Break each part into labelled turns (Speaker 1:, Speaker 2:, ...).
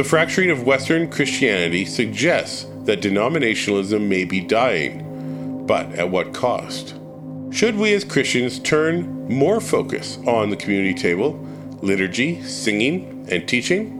Speaker 1: The fracturing of Western Christianity suggests that denominationalism may be dying, but at what cost? Should we as Christians turn more focus on the community table, liturgy, singing, and teaching?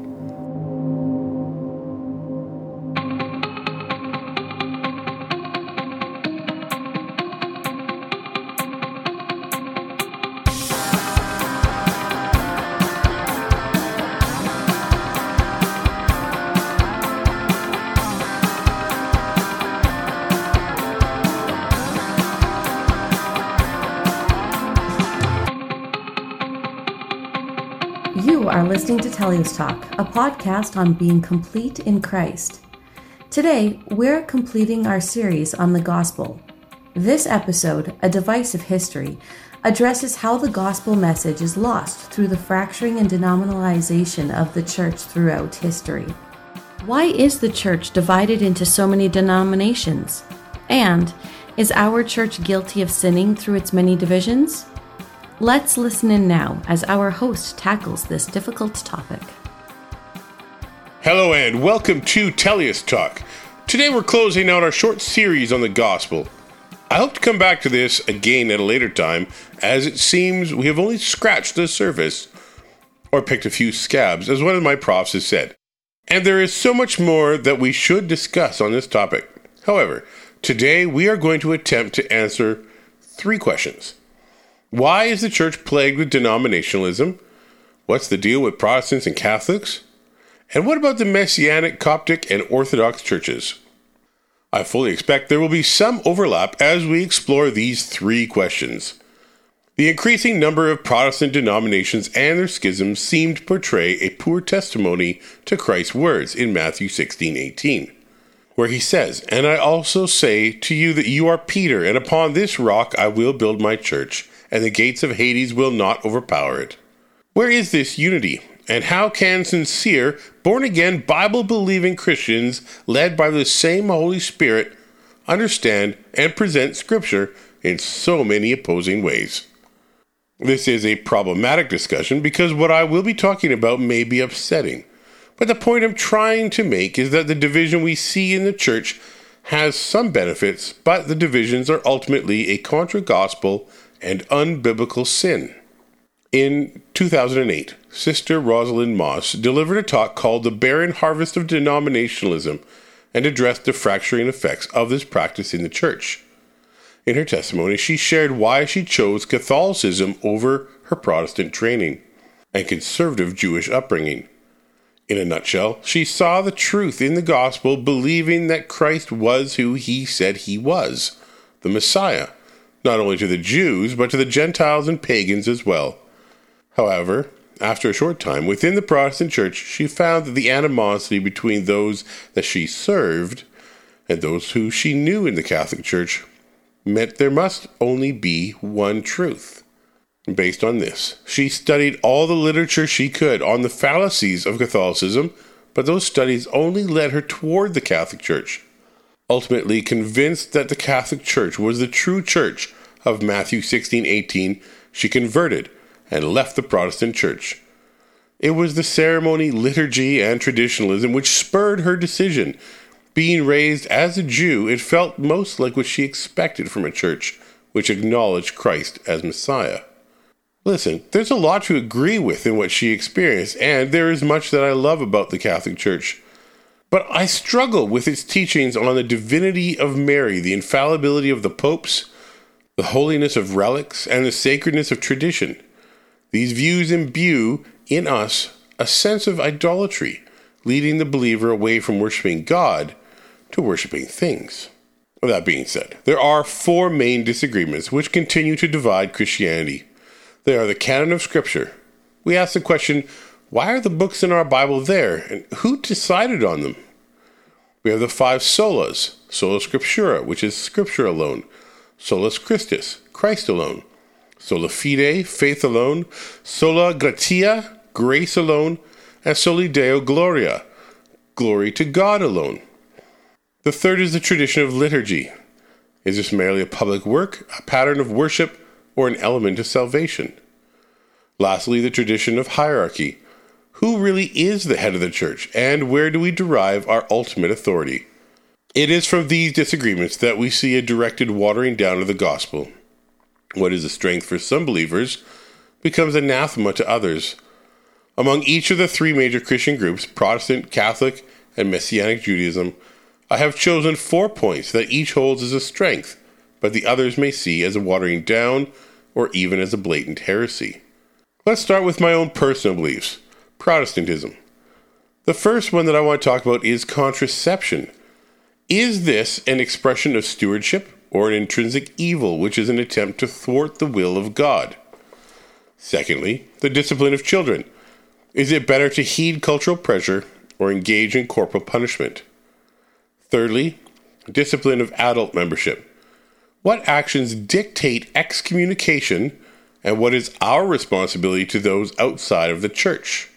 Speaker 2: Listening to Teleios Talk, a podcast on being complete in Christ. Today, we're completing our series on the gospel. This episode, A of History, addresses how the gospel message is lost through the fracturing and denominalization of the church throughout history. Why is the church divided into so many denominations? And is our church guilty of sinning through its many divisions? Let's listen in now as our host tackles this difficult topic.
Speaker 1: Hello and welcome to Teleios Talk. Today we're closing out our short series on the gospel. I hope to come back to this again at a later time, as it seems we have only scratched the surface or picked a few scabs, as one of my profs has said. And there is so much more that we should discuss on this topic. However, today we are going to attempt to answer three questions. Why is the church plagued with denominationalism? What's the deal with Protestants and Catholics? And what about the Messianic, Coptic, and Orthodox churches? I fully expect there will be some overlap as we explore these three questions. The increasing number of Protestant denominations and their schisms seem to portray a poor testimony to Christ's words in Matthew 16:18, where he says, "And I also say to you that you are Peter, and upon this rock I will build my church, and the gates of Hades will not overpower it." Where is this unity? And how can sincere, born again, Bible believing Christians, led by the same Holy Spirit, understand and present Scripture in so many opposing ways? This is a problematic discussion because what I will be talking about may be upsetting. But the point I'm trying to make is that the division we see in the church has some benefits, but the divisions are ultimately a contra gospel and unbiblical sin. In 2008, Sister Rosalind Moss delivered a talk called The Barren Harvest of Denominationalism and addressed the fracturing effects of this practice in the church. In her testimony, she shared why she chose Catholicism over her Protestant training and conservative Jewish upbringing. In a nutshell, she saw the truth in the gospel, believing that Christ was who he said he was the Messiah, not only to the Jews, but to the Gentiles and pagans as well. However, after a short time within the Protestant Church, she found that the animosity between those that she served and those who she knew in the Catholic Church meant there must only be one truth. Based on this, she studied all the literature she could on the fallacies of Catholicism, but those studies only led her toward the Catholic Church. Ultimately convinced that the Catholic Church was the true church of Matthew 16:18, she converted and left the Protestant Church. It was the ceremony, liturgy, and traditionalism which spurred her decision. Being raised as a Jew, it felt most like what she expected from a church which acknowledged Christ as Messiah. Listen, there's a lot to agree with in what she experienced, and there is much that I love about the Catholic Church. But I struggle with its teachings on the divinity of Mary, the infallibility of the popes, the holiness of relics, and the sacredness of tradition. These views imbue in us a sense of idolatry, leading the believer away from worshiping God to worshiping things. With That being said, there are four main disagreements which continue to divide Christianity. They are the canon of Scripture. We ask the question why are the books in our Bible there, and who decided on them? We have the five solas sola scriptura, which is Scripture alone, solus Christus, Christ alone, sola fide, faith alone, sola gratia, grace alone, and soli deo gloria, glory to God alone. The third is the tradition of liturgy. Is this merely a public work, a pattern of worship, or an element of salvation? Lastly, the tradition of hierarchy. Who really is the head of the church, and where do we derive our ultimate authority? It is from these disagreements that we see a directed watering down of the gospel. What is a strength for some believers becomes anathema to others. Among each of the three major Christian groups Protestant, Catholic, and Messianic Judaism I have chosen four points that each holds as a strength, but the others may see as a watering down or even as a blatant heresy. Let's start with my own personal beliefs Protestantism. The first one that I want to talk about is contraception. Is this an expression of stewardship or an intrinsic evil which is an attempt to thwart the will of God? Secondly, the discipline of children. Is it better to heed cultural pressure or engage in corporal punishment? Thirdly, discipline of adult membership. What actions dictate excommunication and what is our responsibility to those outside of the church?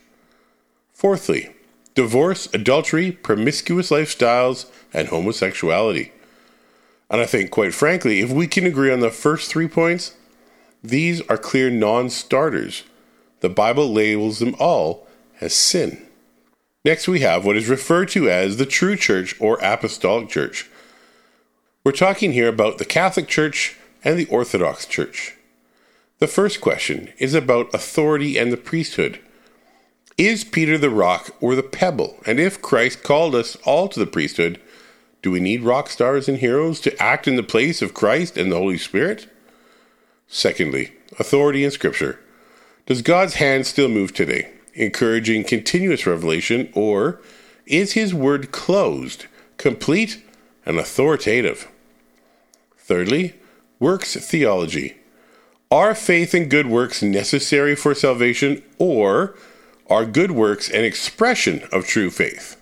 Speaker 1: Fourthly, divorce, adultery, promiscuous lifestyles, and homosexuality. And I think, quite frankly, if we can agree on the first three points, these are clear non starters. The Bible labels them all as sin. Next, we have what is referred to as the true church or apostolic church. We're talking here about the Catholic Church and the Orthodox Church. The first question is about authority and the priesthood. Is Peter the rock or the pebble? And if Christ called us all to the priesthood, do we need rock stars and heroes to act in the place of Christ and the Holy Spirit? Secondly, authority in Scripture. Does God's hand still move today, encouraging continuous revelation, or is His word closed, complete, and authoritative? Thirdly, works theology. Are faith and good works necessary for salvation, or are good works an expression of true faith?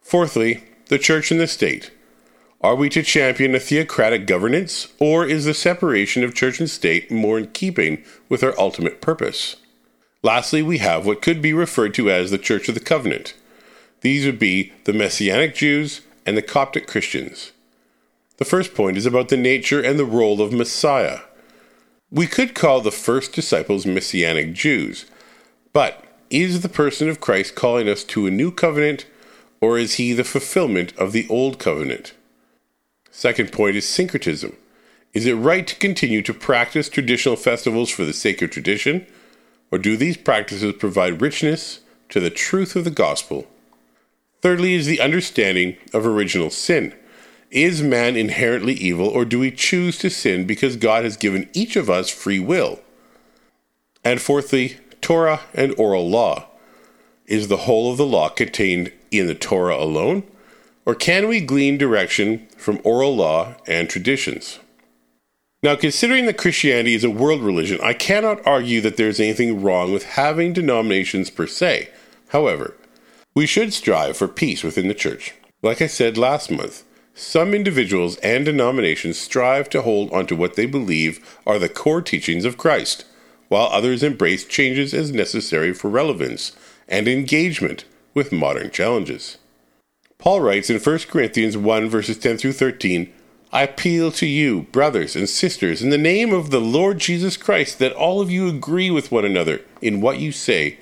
Speaker 1: Fourthly, the church and the state. Are we to champion a theocratic governance, or is the separation of church and state more in keeping with our ultimate purpose? Lastly, we have what could be referred to as the Church of the Covenant. These would be the Messianic Jews and the Coptic Christians. The first point is about the nature and the role of Messiah. We could call the first disciples Messianic Jews, but is the person of Christ calling us to a new covenant, or is he the fulfillment of the old covenant? Second point is syncretism. Is it right to continue to practice traditional festivals for the sake of tradition, or do these practices provide richness to the truth of the gospel? Thirdly, is the understanding of original sin. Is man inherently evil, or do we choose to sin because God has given each of us free will? And fourthly, Torah and oral law. Is the whole of the law contained in the Torah alone, or can we glean direction from oral law and traditions? Now, considering that Christianity is a world religion, I cannot argue that there is anything wrong with having denominations per se. However, we should strive for peace within the church. Like I said last month, some individuals and denominations strive to hold onto what they believe are the core teachings of Christ, while others embrace changes as necessary for relevance and engagement with modern challenges. Paul writes in 1 Corinthians 1 verses 10 through 13, I appeal to you, brothers and sisters, in the name of the Lord Jesus Christ, that all of you agree with one another in what you say,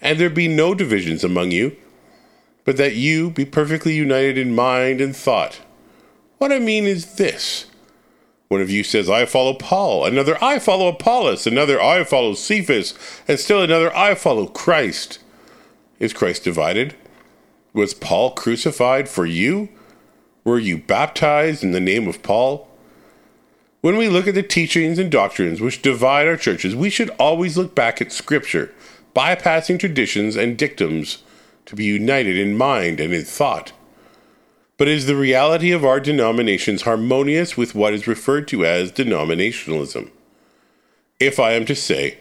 Speaker 1: and there be no divisions among you, but that you be perfectly united in mind and thought. What I mean is this. One of you says, I follow Paul, another, I follow Apollos, another, I follow Cephas, and still another, I follow Christ. Is Christ divided? Was Paul crucified for you? Were you baptized in the name of Paul? When we look at the teachings and doctrines which divide our churches, we should always look back at Scripture, bypassing traditions and dictums to be united in mind and in thought. But is the reality of our denominations harmonious with what is referred to as denominationalism? If I am to say,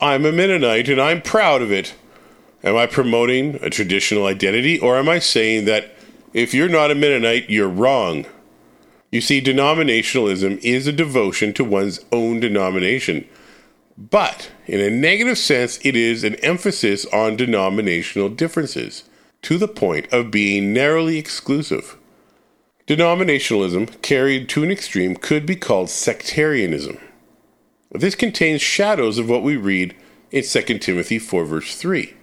Speaker 1: I'm a Mennonite and I'm proud of it, Am I promoting a traditional identity, or am I saying that if you're not a Mennonite, you're wrong? You see, denominationalism is a devotion to one's own denomination, but in a negative sense, it is an emphasis on denominational differences to the point of being narrowly exclusive. Denominationalism, carried to an extreme, could be called sectarianism. This contains shadows of what we read in 2 Timothy 4, verse 3.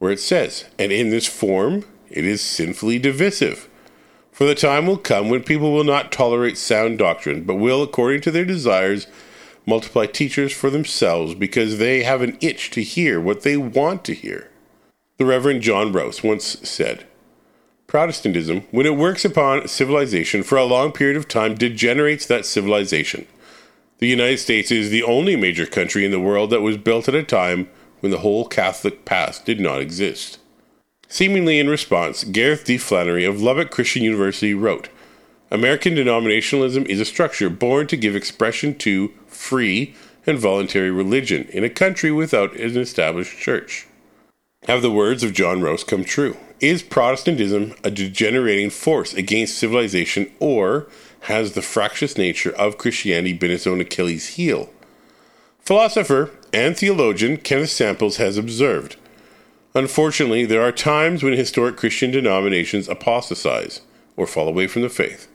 Speaker 1: where it says, And in this form it is sinfully divisive. For the time will come when people will not tolerate sound doctrine, but will, according to their desires, multiply teachers for themselves because they have an itch to hear what they want to hear. The Reverend John Rouse once said, Protestantism, when it works upon civilization for a long period of time, degenerates that civilization. The United States is the only major country in the world that was built at a time when the whole Catholic past did not exist. Seemingly in response, Gareth D. Flannery of Lubbock Christian University wrote American denominationalism is a structure born to give expression to free and voluntary religion in a country without an established church. Have the words of John Rouse come true? Is Protestantism a degenerating force against civilization, or has the fractious nature of Christianity been its own Achilles heel? Philosopher and theologian Kenneth Samples has observed Unfortunately, there are times when historic Christian denominations apostatize or fall away from the faith.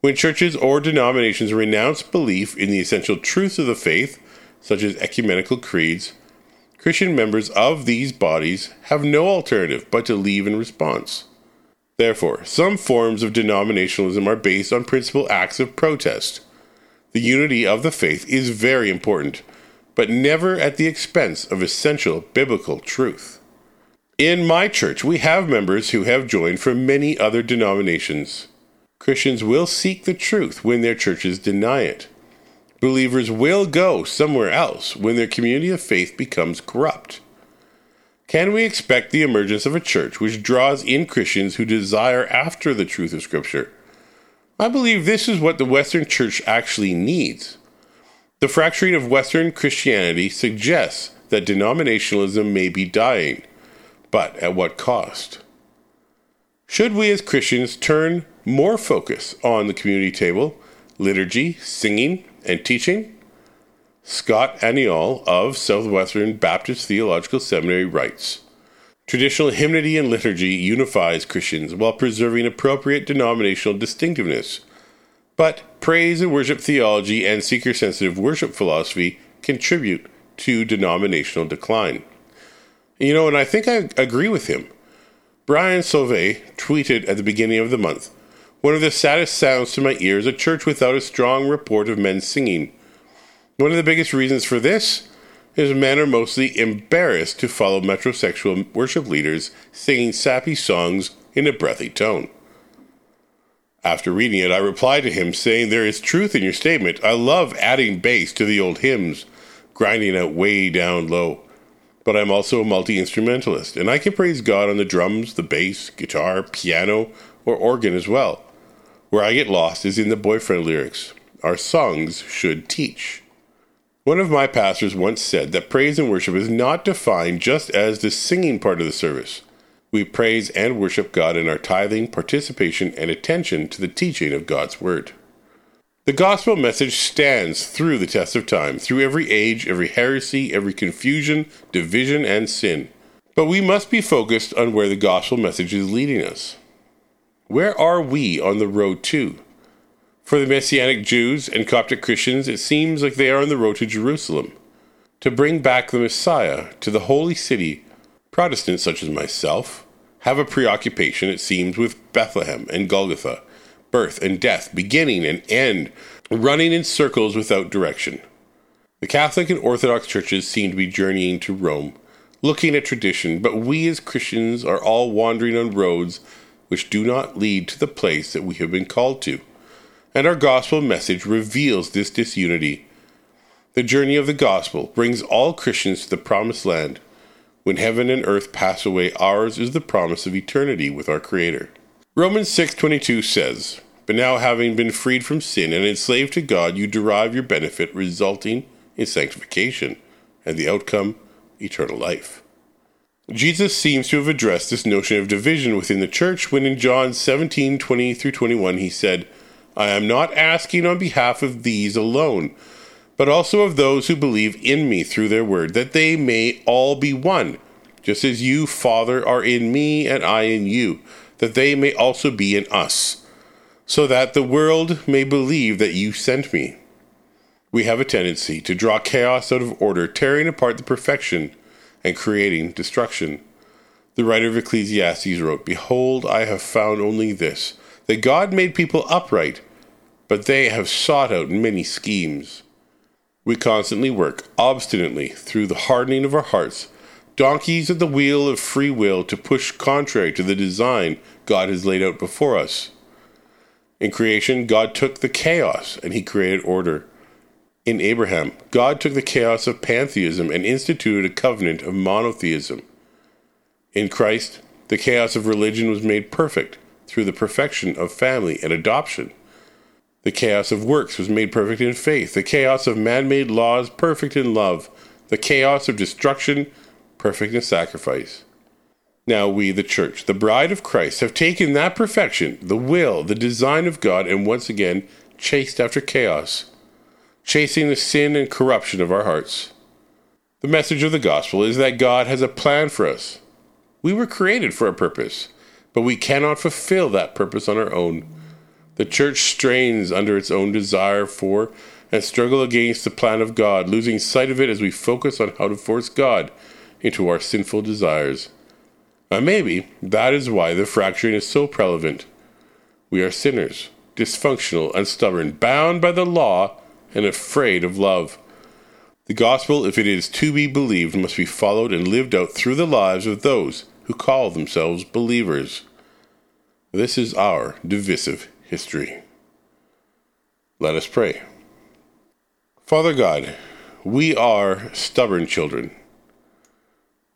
Speaker 1: When churches or denominations renounce belief in the essential truths of the faith, such as ecumenical creeds, Christian members of these bodies have no alternative but to leave in response. Therefore, some forms of denominationalism are based on principal acts of protest. The unity of the faith is very important, but never at the expense of essential biblical truth. In my church, we have members who have joined from many other denominations. Christians will seek the truth when their churches deny it. Believers will go somewhere else when their community of faith becomes corrupt. Can we expect the emergence of a church which draws in Christians who desire after the truth of Scripture? I believe this is what the Western church actually needs. The fracturing of Western Christianity suggests that denominationalism may be dying, but at what cost? Should we as Christians turn more focus on the community table, liturgy, singing, and teaching? Scott Aniol of Southwestern Baptist Theological Seminary writes Traditional hymnody and liturgy unifies Christians while preserving appropriate denominational distinctiveness. But praise and worship theology and seeker sensitive worship philosophy contribute to denominational decline. You know, and I think I agree with him. Brian Sauvé tweeted at the beginning of the month one of the saddest sounds to my ears is a church without a strong report of men singing. One of the biggest reasons for this is men are mostly embarrassed to follow metrosexual worship leaders singing sappy songs in a breathy tone. After reading it, I replied to him saying, There is truth in your statement. I love adding bass to the old hymns, grinding out way down low. But I'm also a multi instrumentalist, and I can praise God on the drums, the bass, guitar, piano, or organ as well. Where I get lost is in the boyfriend lyrics. Our songs should teach. One of my pastors once said that praise and worship is not defined just as the singing part of the service. We praise and worship God in our tithing, participation, and attention to the teaching of God's Word. The gospel message stands through the test of time, through every age, every heresy, every confusion, division, and sin. But we must be focused on where the gospel message is leading us. Where are we on the road to? For the Messianic Jews and Coptic Christians, it seems like they are on the road to Jerusalem. To bring back the Messiah to the holy city, Protestants such as myself have a preoccupation, it seems, with Bethlehem and Golgotha, birth and death, beginning and end, running in circles without direction. The Catholic and Orthodox churches seem to be journeying to Rome, looking at tradition, but we as Christians are all wandering on roads which do not lead to the place that we have been called to. And our gospel message reveals this disunity. The journey of the gospel brings all Christians to the promised land. When heaven and earth pass away, ours is the promise of eternity with our Creator. Romans 6:22 says, "But now having been freed from sin and enslaved to God, you derive your benefit resulting in sanctification, and the outcome eternal life." Jesus seems to have addressed this notion of division within the church when in John 17 20 through 21 he said, I am not asking on behalf of these alone, but also of those who believe in me through their word, that they may all be one, just as you, Father, are in me and I in you, that they may also be in us, so that the world may believe that you sent me. We have a tendency to draw chaos out of order, tearing apart the perfection and creating destruction. The writer of Ecclesiastes wrote, Behold, I have found only this, that God made people upright, but they have sought out many schemes. We constantly work obstinately through the hardening of our hearts, donkeys at the wheel of free will to push contrary to the design God has laid out before us. In creation, God took the chaos and he created order. In Abraham, God took the chaos of pantheism and instituted a covenant of monotheism. In Christ, the chaos of religion was made perfect through the perfection of family and adoption. The chaos of works was made perfect in faith, the chaos of man made laws perfect in love, the chaos of destruction perfect in sacrifice. Now we, the church, the bride of Christ, have taken that perfection, the will, the design of God, and once again chased after chaos, chasing the sin and corruption of our hearts. The message of the gospel is that God has a plan for us. We were created for a purpose, but we cannot fulfill that purpose on our own. The church strains under its own desire for and struggle against the plan of God, losing sight of it as we focus on how to force God into our sinful desires. And maybe that is why the fracturing is so prevalent. We are sinners, dysfunctional and stubborn, bound by the law and afraid of love. The gospel, if it is to be believed, must be followed and lived out through the lives of those who call themselves believers. This is our divisive history. Let us pray. Father God, we are stubborn children.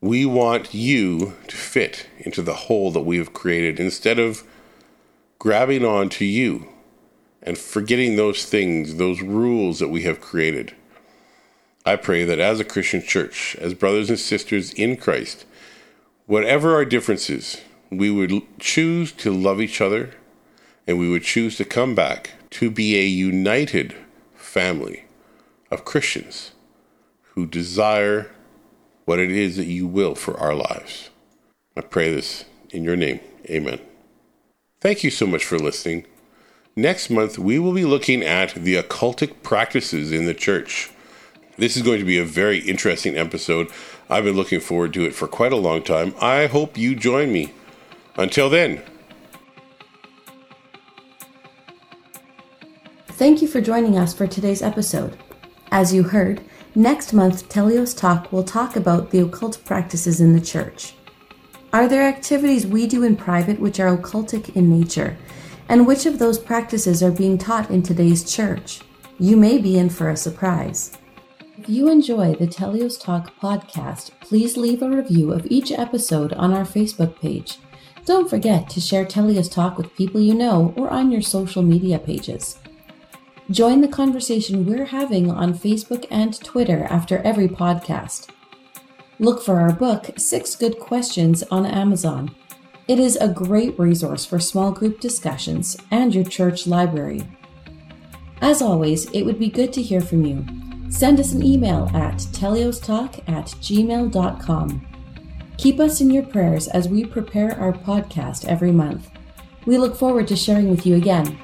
Speaker 1: We want you to fit into the hole that we have created instead of grabbing on to you and forgetting those things, those rules that we have created. I pray that as a Christian church, as brothers and sisters in Christ, whatever our differences, we would choose to love each other and we would choose to come back to be a united family of Christians who desire what it is that you will for our lives. I pray this in your name. Amen. Thank you so much for listening. Next month, we will be looking at the occultic practices in the church. This is going to be a very interesting episode. I've been looking forward to it for quite a long time. I hope you join me. Until then,
Speaker 2: Thank you for joining us for today's episode. As you heard, next month Teleios Talk will talk about the occult practices in the church. Are there activities we do in private which are occultic in nature? And which of those practices are being taught in today's church? You may be in for a surprise. If you enjoy the Teleios Talk podcast, please leave a review of each episode on our Facebook page. Don't forget to share Teleios Talk with people you know or on your social media pages. Join the conversation we're having on Facebook and Twitter after every podcast. Look for our book, Six Good Questions, on Amazon. It is a great resource for small group discussions and your church library. As always, it would be good to hear from you. Send us an email at teleiostalk at gmail.com. Keep us in your prayers as we prepare our podcast every month. We look forward to sharing with you again.